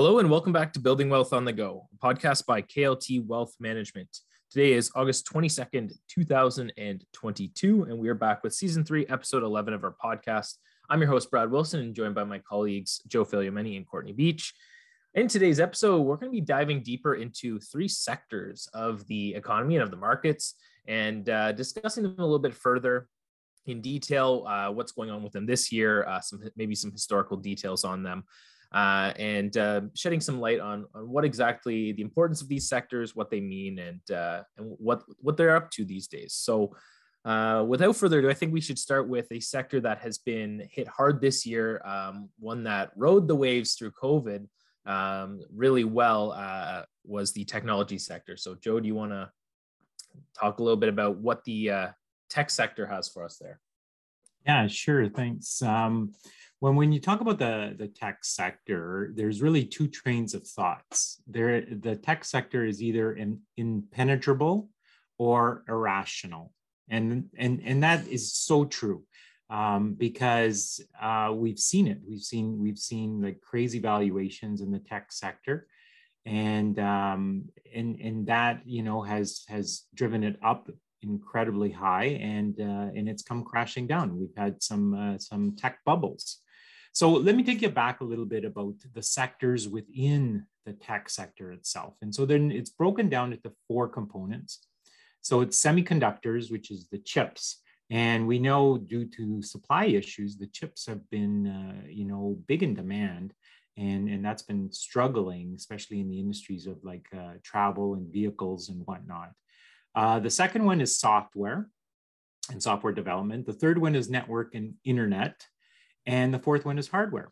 Hello and welcome back to Building Wealth on the Go, a podcast by KLT Wealth Management. Today is August 22nd, 2022, and we are back with season three, episode 11 of our podcast. I'm your host, Brad Wilson, and joined by my colleagues, Joe Filiomeni and Courtney Beach. In today's episode, we're going to be diving deeper into three sectors of the economy and of the markets and uh, discussing them a little bit further in detail, uh, what's going on with them this year, uh, some maybe some historical details on them uh, and uh, shedding some light on, on what exactly the importance of these sectors, what they mean, and uh, and what what they're up to these days. So, uh, without further ado, I think we should start with a sector that has been hit hard this year, um, one that rode the waves through COVID um, really well. Uh, was the technology sector. So, Joe, do you want to talk a little bit about what the uh, tech sector has for us there? Yeah, sure. Thanks. Um, when when you talk about the the tech sector, there's really two trains of thoughts. There, the tech sector is either in, impenetrable or irrational, and and and that is so true. Um, because uh, we've seen it. We've seen we've seen like crazy valuations in the tech sector, and um, and and that you know has has driven it up incredibly high, and uh, and it's come crashing down. We've had some uh, some tech bubbles, so let me take you back a little bit about the sectors within the tech sector itself. And so then it's broken down into four components. So it's semiconductors, which is the chips. And we know due to supply issues, the chips have been, uh, you know, big in demand. And, and that's been struggling, especially in the industries of like uh, travel and vehicles and whatnot. Uh, the second one is software and software development. The third one is network and internet. And the fourth one is hardware.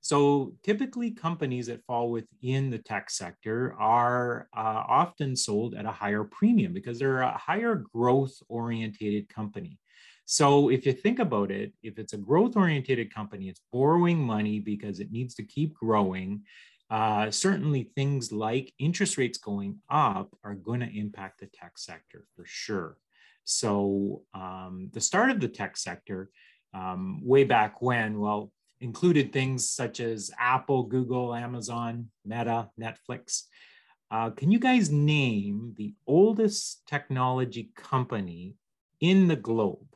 So typically, companies that fall within the tech sector are uh, often sold at a higher premium because they're a higher growth orientated company. So if you think about it, if it's a growth orientated company, it's borrowing money because it needs to keep growing. Uh, certainly, things like interest rates going up are going to impact the tech sector for sure. So, um, the start of the tech sector um, way back when, well, included things such as Apple, Google, Amazon, Meta, Netflix. Uh, can you guys name the oldest technology company in the globe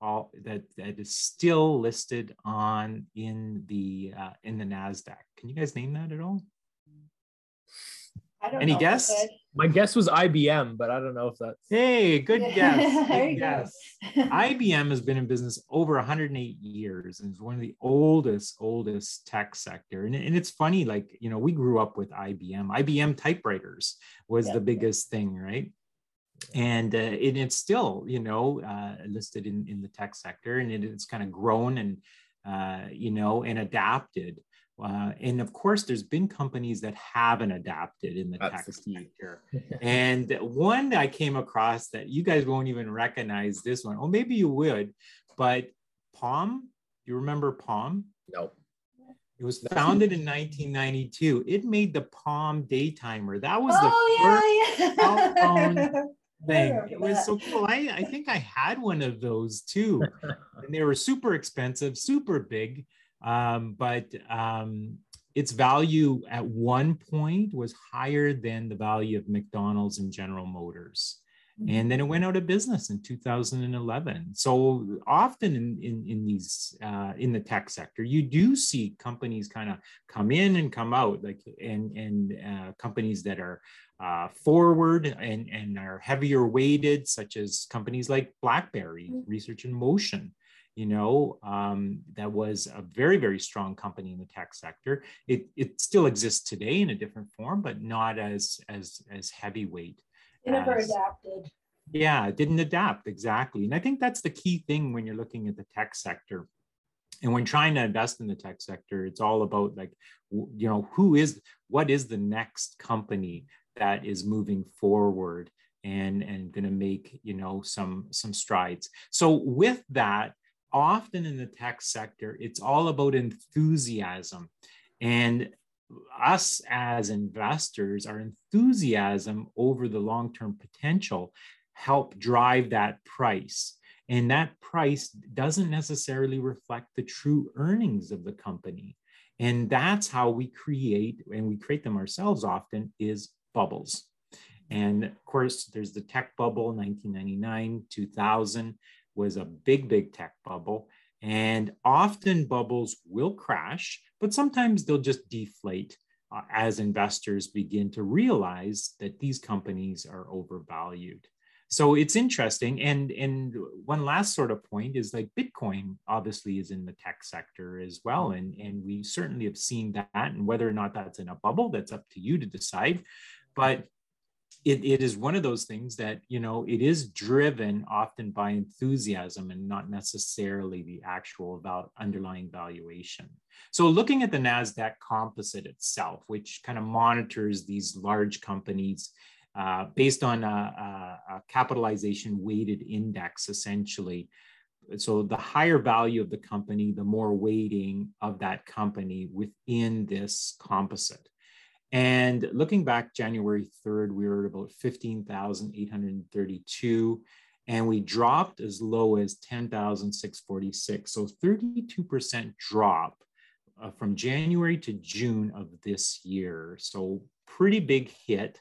all, that, that is still listed on in the uh, in the Nasdaq? Can you guys name that at all? Any know, guess? My guess was IBM, but I don't know if that's. Hey, good guess. Good guess. IBM has been in business over 108 years and is one of the oldest, oldest tech sector. And, and it's funny, like, you know, we grew up with IBM. IBM typewriters was yeah, the biggest yeah. thing, right? And, uh, it, it's still, you know, uh, listed in, in the tech sector and it, it's kind of grown and, uh, you know, and adapted. Uh, and of course, there's been companies that haven't adapted in the That's tech sector. and one that I came across that you guys won't even recognize this one. Oh, maybe you would, but Palm, you remember Palm? No. It was founded in 1992. It made the Palm Daytimer. That was oh, the yeah, first yeah. phone thing. It was so cool. I, I think I had one of those too. and they were super expensive, super big. Um, but um, its value at one point was higher than the value of McDonald's and General Motors. And then it went out of business in 2011. So often in, in, in these uh, in the tech sector, you do see companies kind of come in and come out, like and and uh, companies that are uh, forward and, and are heavier weighted, such as companies like BlackBerry, Research in Motion, you know, um, that was a very, very strong company in the tech sector. It, it still exists today in a different form, but not as as as heavyweight. It never adapted. Yeah, it didn't adapt exactly. And I think that's the key thing when you're looking at the tech sector. And when trying to invest in the tech sector, it's all about like, you know, who is what is the next company that is moving forward and and going to make you know some some strides so with that often in the tech sector, it's all about enthusiasm. And us as investors, our enthusiasm over the long term potential help drive that price. And that price doesn't necessarily reflect the true earnings of the company. And that's how we create, and we create them ourselves often, is bubbles. And of course, there's the tech bubble, 1999, 2000 was a big, big tech bubble. And often bubbles will crash, but sometimes they'll just deflate uh, as investors begin to realize that these companies are overvalued. So it's interesting. And, and one last sort of point is like Bitcoin obviously is in the tech sector as well. And, and we certainly have seen that. And whether or not that's in a bubble, that's up to you to decide. But it, it is one of those things that you know it is driven often by enthusiasm and not necessarily the actual about underlying valuation. So looking at the nasdaq composite itself which kind of monitors these large companies uh, based on a, a, a capitalization weighted index essentially so the higher value of the company the more weighting of that company within this composite and looking back January 3rd, we were at about 15,832 and we dropped as low as 10,646. So 32% drop uh, from January to June of this year. So pretty big hit.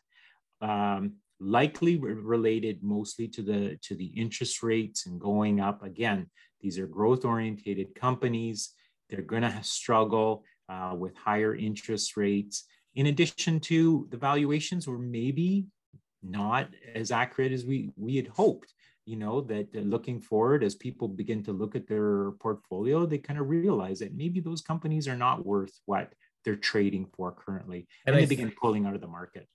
Um, likely related mostly to the to the interest rates and going up again these are growth orientated companies they're going to struggle uh, with higher interest rates in addition to the valuations were maybe not as accurate as we, we had hoped you know that looking forward as people begin to look at their portfolio they kind of realize that maybe those companies are not worth what they're trading for currently and, and they begin pulling out of the market.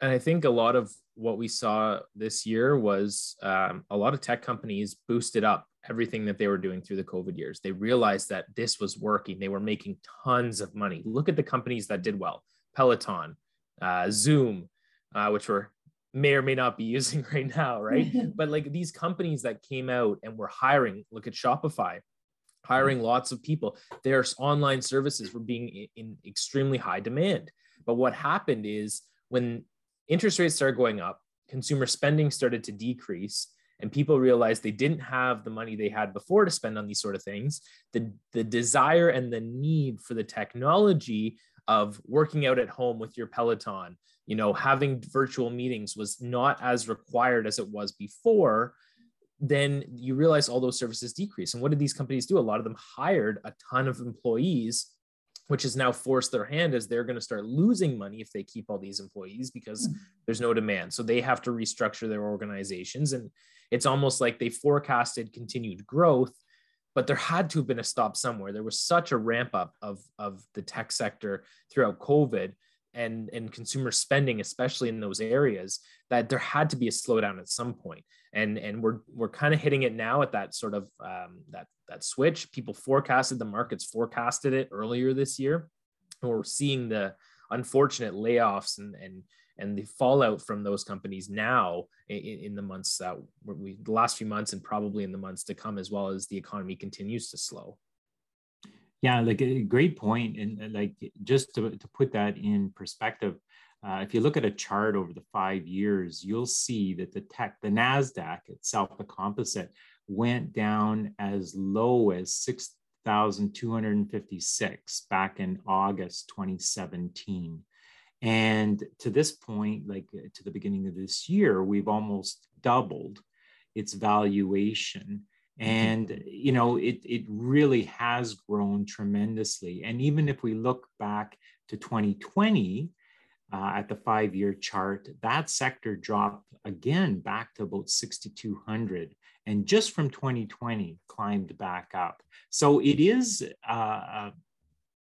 and i think a lot of what we saw this year was um, a lot of tech companies boosted up everything that they were doing through the covid years. They realized that this was working. They were making tons of money. Look at the companies that did well Peloton, uh, Zoom, uh, which we're may or may not be using right now, right? but like these companies that came out and were hiring, look at Shopify, hiring lots of people. Their online services were being in extremely high demand. But what happened is when interest rates started going up, consumer spending started to decrease and people realized they didn't have the money they had before to spend on these sort of things the the desire and the need for the technology of working out at home with your Peloton, you know, having virtual meetings was not as required as it was before, then you realize all those services decrease. And what did these companies do? A lot of them hired a ton of employees, which has now forced their hand as they're going to start losing money if they keep all these employees because mm-hmm. there's no demand. So they have to restructure their organizations. And it's almost like they forecasted continued growth but there had to have been a stop somewhere. There was such a ramp up of, of the tech sector throughout COVID and, and consumer spending, especially in those areas, that there had to be a slowdown at some point. And, and we're, we're kind of hitting it now at that sort of um, that, that switch. People forecasted, the markets forecasted it earlier this year. We're seeing the unfortunate layoffs and, and and the fallout from those companies now in, in the months that we the last few months and probably in the months to come as well as the economy continues to slow. Yeah like a great point and like just to, to put that in perspective uh, if you look at a chart over the five years you'll see that the tech the nasdaq itself the composite went down as low as 6256 back in august 2017 and to this point, like uh, to the beginning of this year, we've almost doubled its valuation. Mm-hmm. And you know, it it really has grown tremendously. And even if we look back to 2020, uh, at the five-year chart, that sector dropped again back to about 6,200, and just from 2020 climbed back up. So it is uh, uh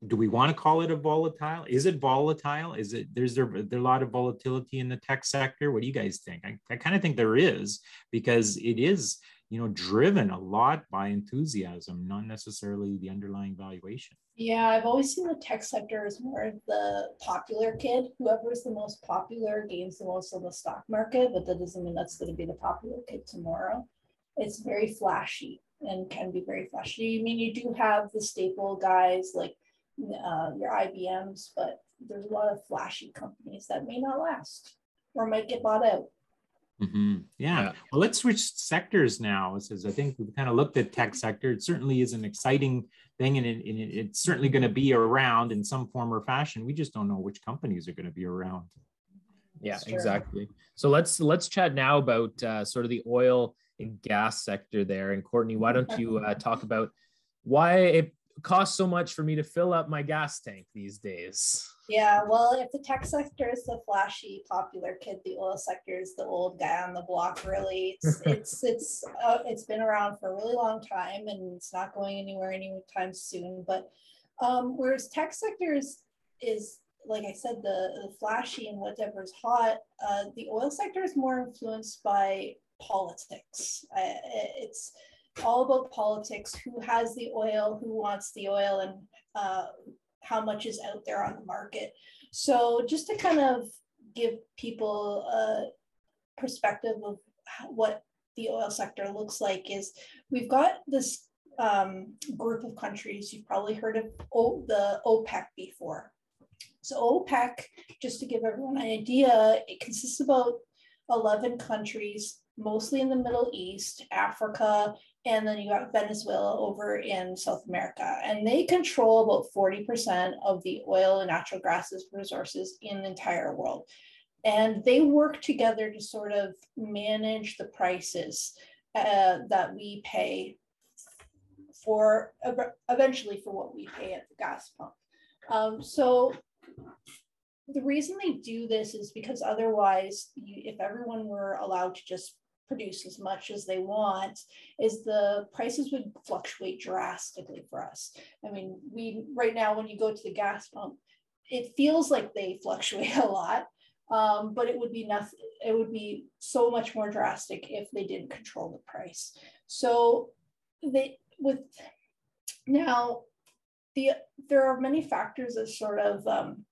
do we want to call it a volatile? Is it volatile? Is it there's there, there a lot of volatility in the tech sector? What do you guys think? I, I kind of think there is because it is you know driven a lot by enthusiasm, not necessarily the underlying valuation. Yeah, I've always seen the tech sector as more of the popular kid. Whoever is the most popular gains the most on the stock market, but that doesn't mean that's going to be the popular kid tomorrow. It's very flashy and can be very flashy. I mean, you do have the staple guys like uh, your IBMs, but there's a lot of flashy companies that may not last or might get bought out. Mm-hmm. Yeah. yeah. Well, let's switch sectors now. Says I think we've kind of looked at tech sector. It certainly is an exciting thing, and, it, and it's certainly going to be around in some form or fashion. We just don't know which companies are going to be around. Yeah, exactly. So let's let's chat now about uh, sort of the oil and gas sector there. And Courtney, why don't you uh, talk about why it costs so much for me to fill up my gas tank these days? Yeah, well, if the tech sector is the flashy, popular kid, the oil sector is the old guy on the block. Really, it's it's it's uh, it's been around for a really long time, and it's not going anywhere anytime soon. But um, whereas tech sector is is like I said, the, the flashy and whatever's hot, uh, the oil sector is more influenced by politics. Uh, it's all about politics who has the oil, who wants the oil, and uh, how much is out there on the market. So, just to kind of give people a perspective of what the oil sector looks like, is we've got this um, group of countries. You've probably heard of o- the OPEC before. So, OPEC, just to give everyone an idea, it consists about 11 countries, mostly in the Middle East, Africa, and then you got Venezuela over in South America. And they control about 40% of the oil and natural gas resources in the entire world. And they work together to sort of manage the prices uh, that we pay for eventually for what we pay at the gas pump. Um, so the reason they do this is because otherwise, you, if everyone were allowed to just produce as much as they want is the prices would fluctuate drastically for us. I mean, we right now when you go to the gas pump, it feels like they fluctuate a lot, um, but it would be nothing. It would be so much more drastic if they didn't control the price. So they with now the there are many factors that sort of um,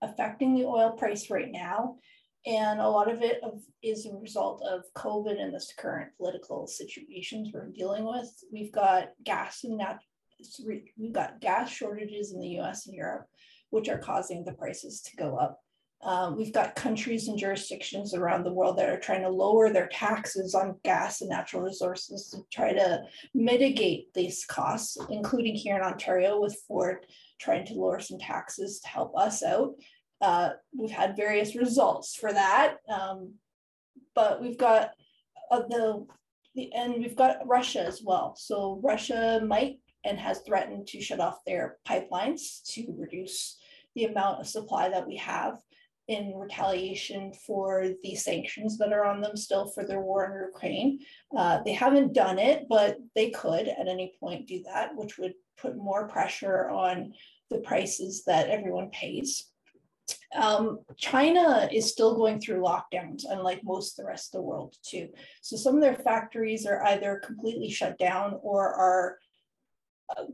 affecting the oil price right now and a lot of it of, is a result of COVID and this current political situations we're dealing with. We've got gas and nat- we've got gas shortages in the U.S. and Europe, which are causing the prices to go up. Um, we've got countries and jurisdictions around the world that are trying to lower their taxes on gas and natural resources to try to mitigate these costs, including here in Ontario with Ford trying to lower some taxes to help us out. Uh, we've had various results for that, um, but we've got uh, the, the and we've got Russia as well. So Russia might and has threatened to shut off their pipelines to reduce the amount of supply that we have in retaliation for the sanctions that are on them still for their war in Ukraine. Uh, they haven't done it, but they could at any point do that, which would put more pressure on the prices that everyone pays. Um, China is still going through lockdowns, unlike most of the rest of the world, too. So some of their factories are either completely shut down or are, uh,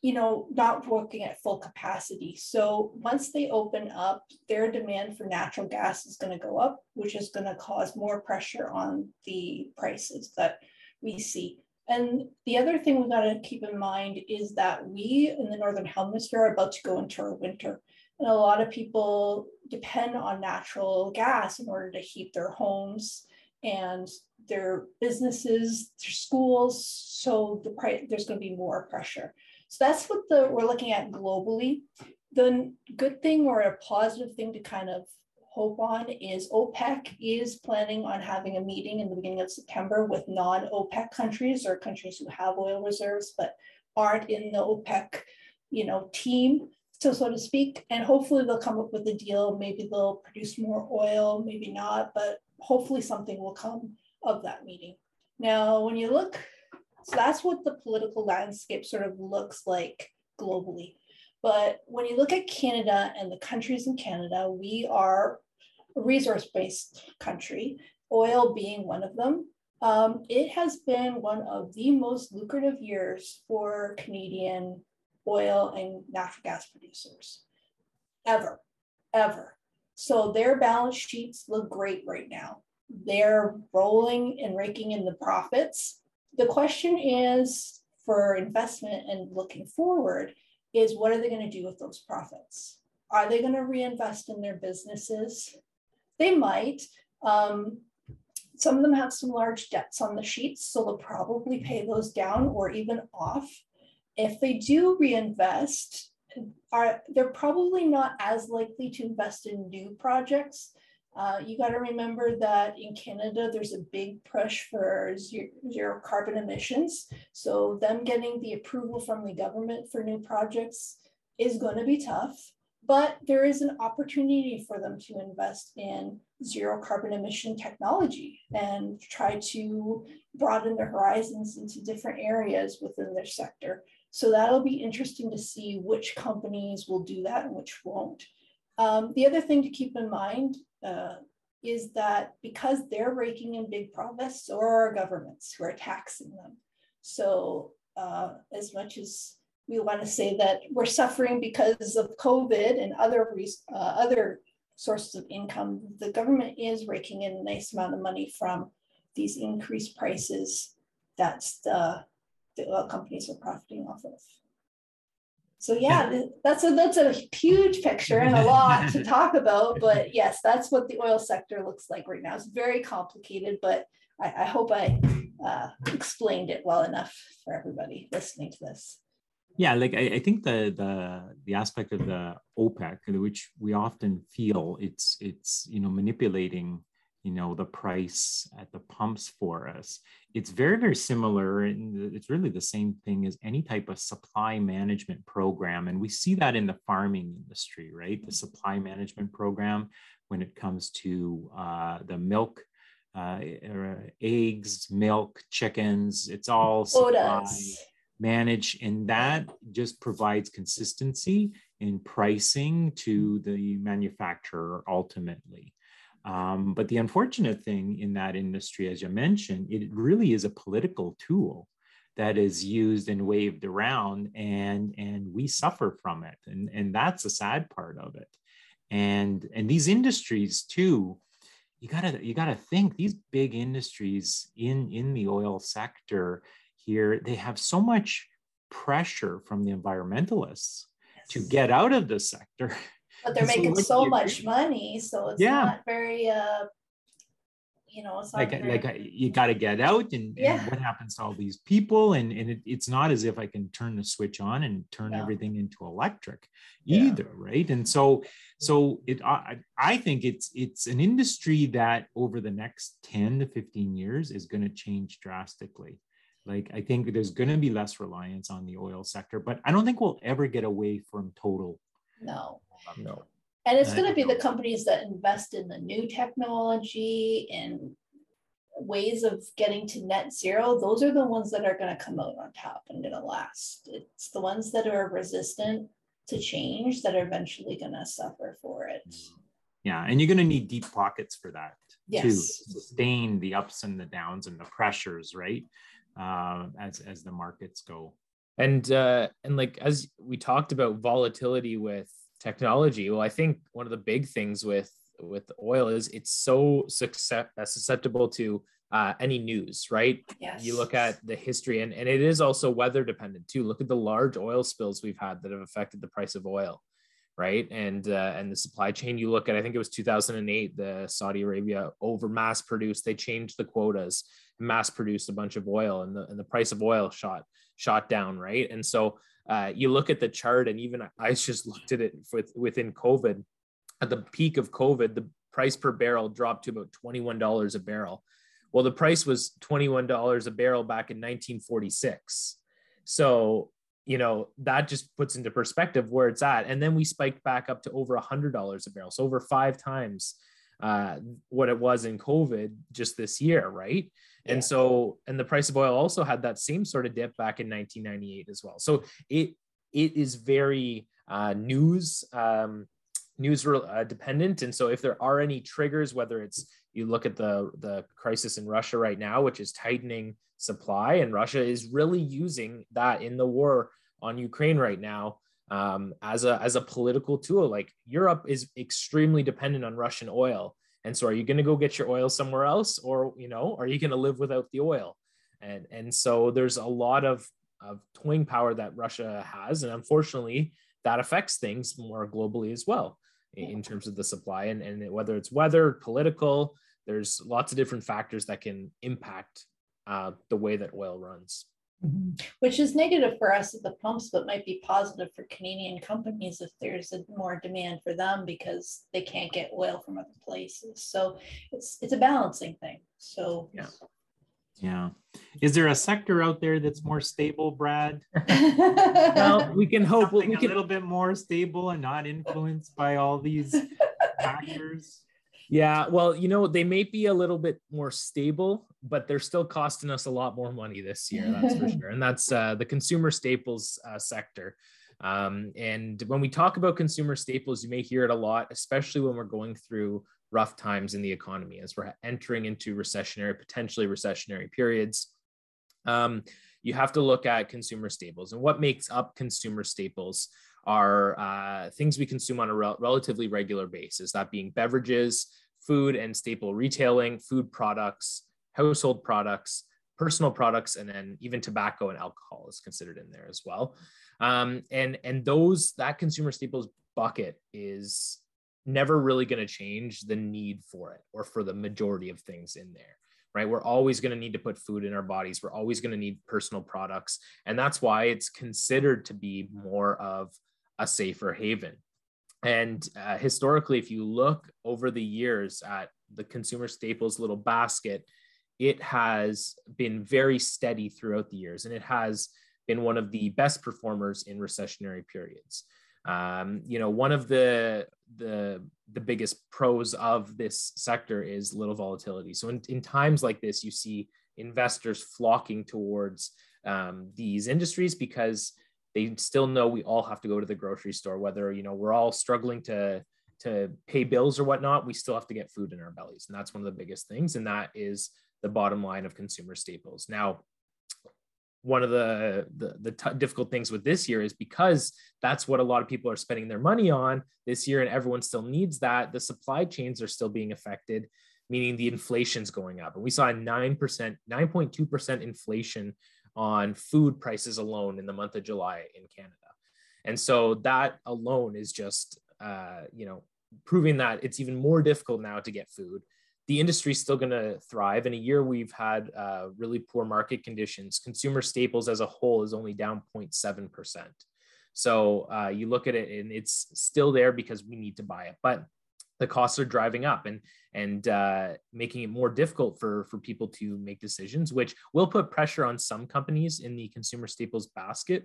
you know, not working at full capacity. So once they open up, their demand for natural gas is going to go up, which is going to cause more pressure on the prices that we see. And the other thing we've got to keep in mind is that we in the Northern Hemisphere are about to go into our winter. And a lot of people depend on natural gas in order to heat their homes and their businesses, their schools. So the price, there's going to be more pressure. So that's what the we're looking at globally. The good thing or a positive thing to kind of hope on is OPEC is planning on having a meeting in the beginning of September with non-OPEC countries or countries who have oil reserves but aren't in the OPEC, you know, team so so to speak. And hopefully they'll come up with a deal. Maybe they'll produce more oil, maybe not, but hopefully something will come of that meeting. Now, when you look, so that's what the political landscape sort of looks like globally. But when you look at Canada and the countries in Canada, we are a resource based country, oil being one of them. Um, it has been one of the most lucrative years for Canadian oil and natural gas producers ever, ever. So their balance sheets look great right now. They're rolling and raking in the profits. The question is for investment and looking forward is what are they going to do with those profits? Are they going to reinvest in their businesses? They might. Um, some of them have some large debts on the sheets, so they'll probably pay those down or even off. If they do reinvest, are they're probably not as likely to invest in new projects. Uh, you got to remember that in Canada, there's a big push for zero, zero carbon emissions. So them getting the approval from the government for new projects is going to be tough but there is an opportunity for them to invest in zero carbon emission technology and try to broaden their horizons into different areas within their sector. So that'll be interesting to see which companies will do that and which won't. Um, the other thing to keep in mind uh, is that because they're raking in big profits, so are our governments who are taxing them. So uh, as much as we want to say that we're suffering because of COVID and other uh, other sources of income. The government is raking in a nice amount of money from these increased prices that the, the oil companies are profiting off of. So yeah, that's a that's a huge picture and a lot to talk about. But yes, that's what the oil sector looks like right now. It's very complicated, but I, I hope I uh, explained it well enough for everybody listening to this. Yeah, like I, I, think the the the aspect of the OPEC, which we often feel it's it's you know manipulating you know the price at the pumps for us. It's very very similar, and it's really the same thing as any type of supply management program, and we see that in the farming industry, right? The supply management program when it comes to uh, the milk uh, eggs, milk, chickens. It's all supply manage and that just provides consistency in pricing to the manufacturer ultimately um, but the unfortunate thing in that industry as you mentioned it really is a political tool that is used and waved around and and we suffer from it and and that's the sad part of it and and these industries too you gotta you gotta think these big industries in in the oil sector here, they have so much pressure from the environmentalists yes. to get out of the sector. But they're making so, so much money, so it's yeah. not very uh you know, it's like very... like uh, you got to get out, and, yeah. and, what happens to all these people? And and it, it's not as if I can turn the switch on and turn everything into electric, yeah. either, right? And so so it I, I think it's it's an industry that over the next ten to fifteen years is going to change drastically. Like I think there's going to be less reliance on the oil sector, but I don't think we'll ever get away from total. No. No. And it's going to be the companies that invest in the new technology and ways of getting to net zero. Those are the ones that are going to come out on top and going to last. It's the ones that are resistant to change that are eventually going to suffer for it. Yeah, and you're going to need deep pockets for that yes. to sustain the ups and the downs and the pressures, right? uh, as as the markets go. And uh, and like as we talked about volatility with technology, well, I think one of the big things with with oil is it's so success, uh, susceptible to uh, any news, right? Yes. You look at the history, and, and it is also weather dependent too. Look at the large oil spills we've had that have affected the price of oil, right? And uh, and the supply chain. You look at, I think it was 2008, the Saudi Arabia over mass produced. They changed the quotas, mass produced a bunch of oil and the, and the price of oil shot shot down right? And so uh, you look at the chart and even i just looked at it with, within covid. At the peak of covid the price per barrel dropped to about $21 a barrel. Well the price was $21 a barrel back in 1946 so you know that just puts into perspective where it's at. And then we spiked back up to over $100 a barrel so over five times uh, what it was in covid just this year right and yeah. so, and the price of oil also had that same sort of dip back in 1998 as well. So it it is very uh, news um, news uh, dependent. And so, if there are any triggers, whether it's you look at the the crisis in Russia right now, which is tightening supply, and Russia is really using that in the war on Ukraine right now um, as a as a political tool. Like Europe is extremely dependent on Russian oil, and so are you going to go get your oil somewhere else or, you know, are you going to live without the oil? And, and so there's a lot of, of toying power that Russia has. And unfortunately, that affects things more globally as well in terms of the supply and, and whether it's weather, political, there's lots of different factors that can impact uh, the way that oil runs. Mm-hmm. Which is negative for us at the pumps, but might be positive for Canadian companies if there's a more demand for them because they can't get oil from other places. So it's it's a balancing thing. So yeah. Yeah. Is there a sector out there that's more stable, Brad? well, we can hope Something we can... a little bit more stable and not influenced by all these factors. Yeah, well, you know, they may be a little bit more stable, but they're still costing us a lot more money this year. That's for sure. And that's uh, the consumer staples uh, sector. Um, and when we talk about consumer staples, you may hear it a lot, especially when we're going through rough times in the economy as we're entering into recessionary, potentially recessionary periods. Um, you have to look at consumer staples and what makes up consumer staples are uh, things we consume on a rel- relatively regular basis, that being beverages, food and staple retailing, food products, household products, personal products, and then even tobacco and alcohol is considered in there as well. Um, and and those that consumer staples bucket is never really going to change the need for it or for the majority of things in there right? We're always going to need to put food in our bodies. We're always going to need personal products. And that's why it's considered to be more of a safer haven. And uh, historically, if you look over the years at the consumer staples little basket, it has been very steady throughout the years and it has been one of the best performers in recessionary periods. Um, you know, one of the, the, the biggest pros of this sector is little volatility. So in, in times like this, you see investors flocking towards um, these industries because they still know we all have to go to the grocery store whether you know we're all struggling to to pay bills or whatnot we still have to get food in our bellies and that's one of the biggest things and that is the bottom line of consumer staples now one of the the, the t- difficult things with this year is because that's what a lot of people are spending their money on this year and everyone still needs that the supply chains are still being affected meaning the inflation's going up and we saw a 9% 9.2% inflation on food prices alone in the month of July in Canada. And so that alone is just, uh, you know, proving that it's even more difficult now to get food. The industry is still going to thrive. In a year, we've had uh, really poor market conditions. Consumer staples as a whole is only down 0.7%. So uh, you look at it and it's still there because we need to buy it. But the costs are driving up and and uh, making it more difficult for for people to make decisions, which will put pressure on some companies in the consumer staples basket.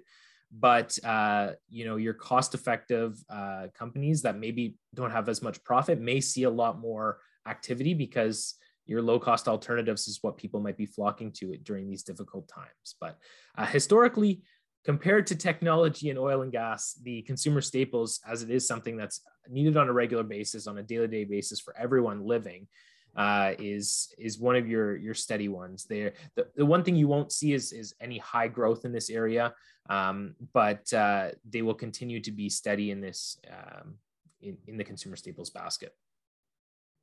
But uh, you know, your cost-effective uh, companies that maybe don't have as much profit may see a lot more activity because your low-cost alternatives is what people might be flocking to it during these difficult times. But uh, historically, compared to technology and oil and gas, the consumer staples, as it is something that's needed on a regular basis, on a day-to-day basis for everyone living, uh, is is one of your your steady ones. There, the, the one thing you won't see is is any high growth in this area, um, but uh, they will continue to be steady in this um, in, in the consumer staples basket.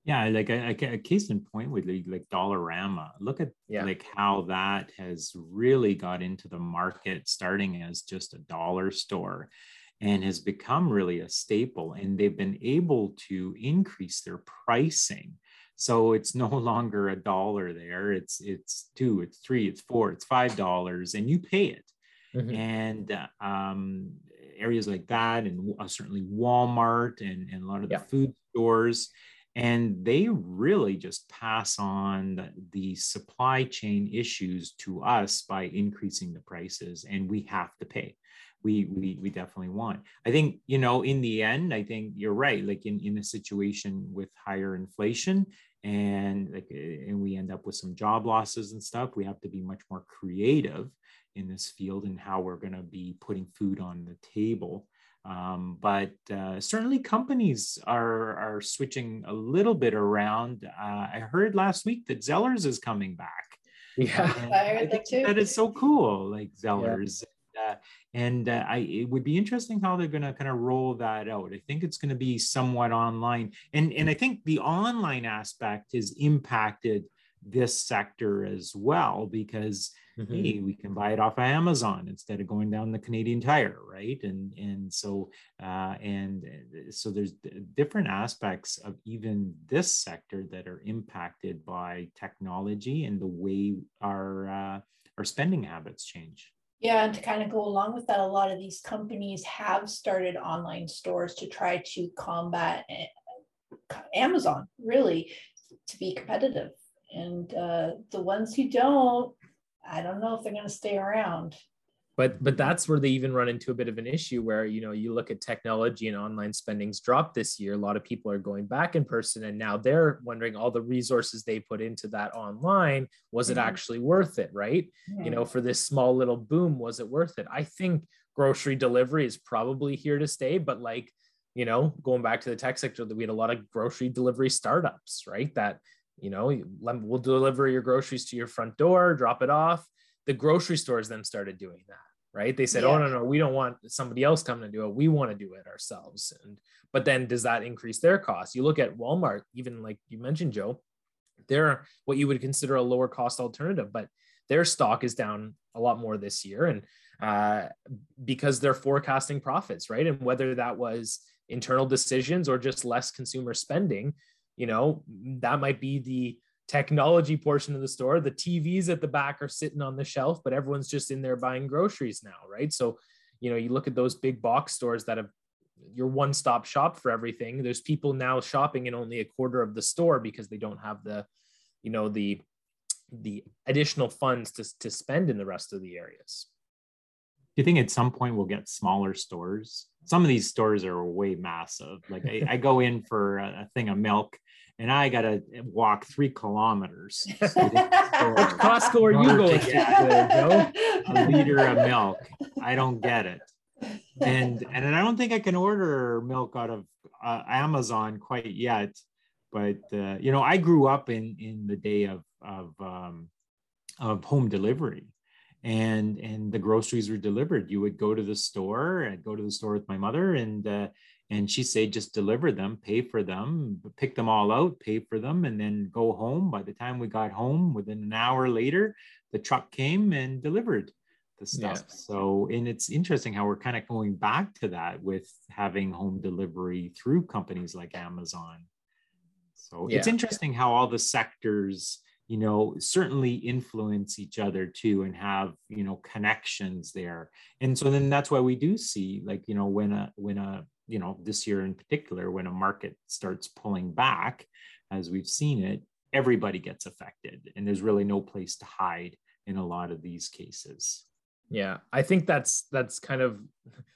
Yeah, like a, a, case in point with like, like Dollarama. Look at yeah. like how that has really got into the market, starting as just a dollar store, and has become really a staple. And they've been able to increase their pricing, so it's no longer a dollar there. It's it's two, it's three, it's four, it's five dollars, and you pay it. Mm-hmm. And um, areas like that, and uh, certainly Walmart and, and a lot of the yeah. food stores and they really just pass on the, supply chain issues to us by increasing the prices and we have to pay. We, we we definitely want. I think you know in the end i think you're right like in in a situation with higher inflation and like and we end up with some job losses and stuff we have to be much more creative in this field and how we're going to be putting food on the table um, but uh, certainly companies are, are switching a little bit around. Uh, I heard last week that Zellers is coming back. Yeah, I, heard I think that is so cool, like Zellers. Yeah. Uh, and uh, I, it would be interesting how they're going to kind of roll that out. I think it's going to be somewhat online, and and I think the online aspect has impacted this sector as well because mm-hmm. hey we can buy it off of amazon instead of going down the canadian tire right and and so uh, and uh, so there's different aspects of even this sector that are impacted by technology and the way our uh, our spending habits change yeah, and to kind of go along with that, a lot of these companies have started online stores to try to combat eh, Amazon, really, to be competitive. And uh, the ones who don't, I don't know if they're going to stay around. But but that's where they even run into a bit of an issue where you know you look at technology and online spending's dropped this year. A lot of people are going back in person and now they're wondering all the resources they put into that online was it mm-hmm. actually worth it right? You know for this small little boom was it worth it? I think grocery delivery is probably here to stay but like you know going back to the tech sector that we had a lot of grocery delivery startups right? That you know we'll deliver your groceries to your front door drop it off. The grocery stores then started doing that right? They said oh, yeah. oh no no we don't want somebody else coming to do it. We want to do it ourselves. And but then does that increase their cost? you look at walmart even like you mentioned joe they're what you would consider a lower cost alternative but their stock is down a lot more this year. And uh, because they're forecasting profits right? And whether that was internal decisions or just less consumer spending you know that might be the technology portion of the store. The TVs at the back are sitting on the shelf, but everyone's just in there buying groceries now, right? So, you know, you look at those big box stores that have your one stop shop for everything. There's people now shopping in only a quarter of the store because they don't have the, you know, the the additional funds to, to spend in the rest of the areas. Do you think at some point we'll get smaller stores? Some of these stores are way massive. Like I, I go in for a, a thing of milk and I got to walk three kilometers. Which Costco are you going to? Joe? A liter of milk. I don't get it. And and I don't think I can order milk out of uh, Amazon quite yet. But uh, you know, I grew up in in the day of of um, of home delivery and and the groceries were delivered you would go to the store i'd go to the store with my mother and uh, and she said just deliver them pay for them pick them all out pay for them and then go home by the time we got home within an hour later the truck came and delivered the stuff yeah. so and it's interesting how we're kind of going back to that with having home delivery through companies like amazon so yeah. it's interesting how all the sectors you know certainly influence each other too and have you know connections there and so then that's why we do see like you know when a when a you know this year in particular when a market starts pulling back as we've seen it everybody gets affected and there's really no place to hide in a lot of these cases. Yeah i think that's that's kind of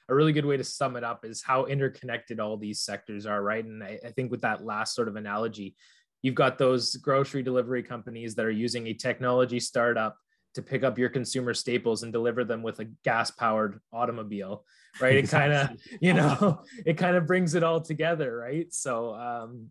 a really good way to sum it up is how interconnected all these sectors are right? And I, I think with that last sort of analogy you've got those grocery delivery companies that are using a technology startup to pick up your consumer staples and deliver them with a gas powered automobile right? It kind of you know it kind of brings it all together right? So um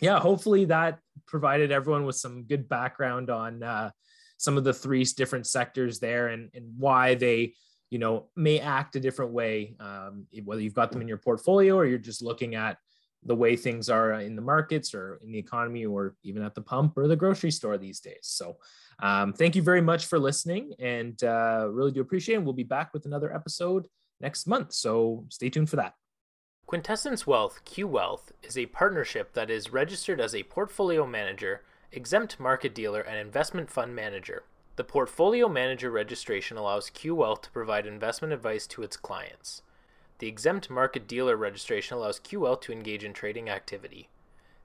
yeah hopefully that provided everyone with some good background on uh, some of the three different sectors there and, and why they you know may act a different way um, whether you've got them in your portfolio or you're just looking at the way things are in the markets or in the economy or even at the pump or the grocery store these days so um, thank you very much for listening and uh, really do appreciate it. We'll be back with another episode next month. So stay tuned for that. Quintessence Wealth, Q Wealth, is a partnership that is registered as a portfolio manager, exempt market dealer, and investment fund manager. The portfolio manager registration allows Q Wealth to provide investment advice to its clients. The exempt market dealer registration allows Q Wealth to engage in trading activity.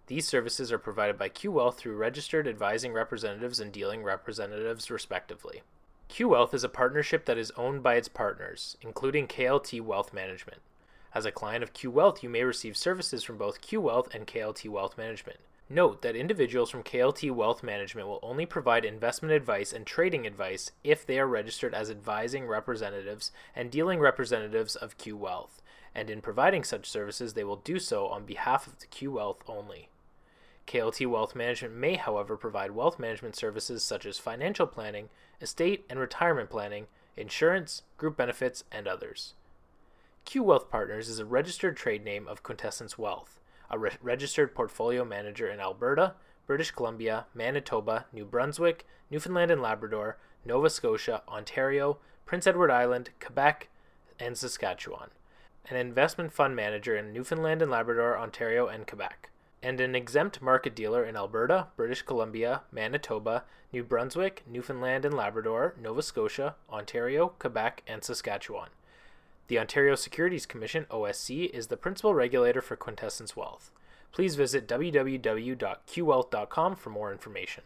These services are provided by QWealth through registered advising representatives and dealing representatives, respectively. QWealth is a partnership that is owned by its partners, including KLT Wealth Management. As a client of QWealth, you may receive services from both QWealth and KLT Wealth Management. Note that individuals from KLT Wealth Management will only provide investment advice and trading advice if they are registered as advising representatives and dealing representatives of Q Wealth, and in providing such services, they will do so on behalf of the Wealth only. KLT Wealth Management may, however, provide wealth management services such as financial planning, estate and retirement planning, insurance, group benefits, and others. Q Wealth Partners is a registered trade name of Quintessence Wealth, a re- registered portfolio manager in Alberta, British Columbia, Manitoba, New Brunswick, Newfoundland and Labrador, Nova Scotia, Ontario, Prince Edward Island, Quebec, and Saskatchewan. An investment fund manager in Newfoundland and Labrador, Ontario, and Quebec. And an exempt market dealer in Alberta, British Columbia, Manitoba, New Brunswick, Newfoundland and Labrador, Nova Scotia, Ontario, Quebec, and Saskatchewan. The Ontario Securities Commission, OSC, is the principal regulator for Quintessence Wealth. Please visit www.qwealth.com for more information.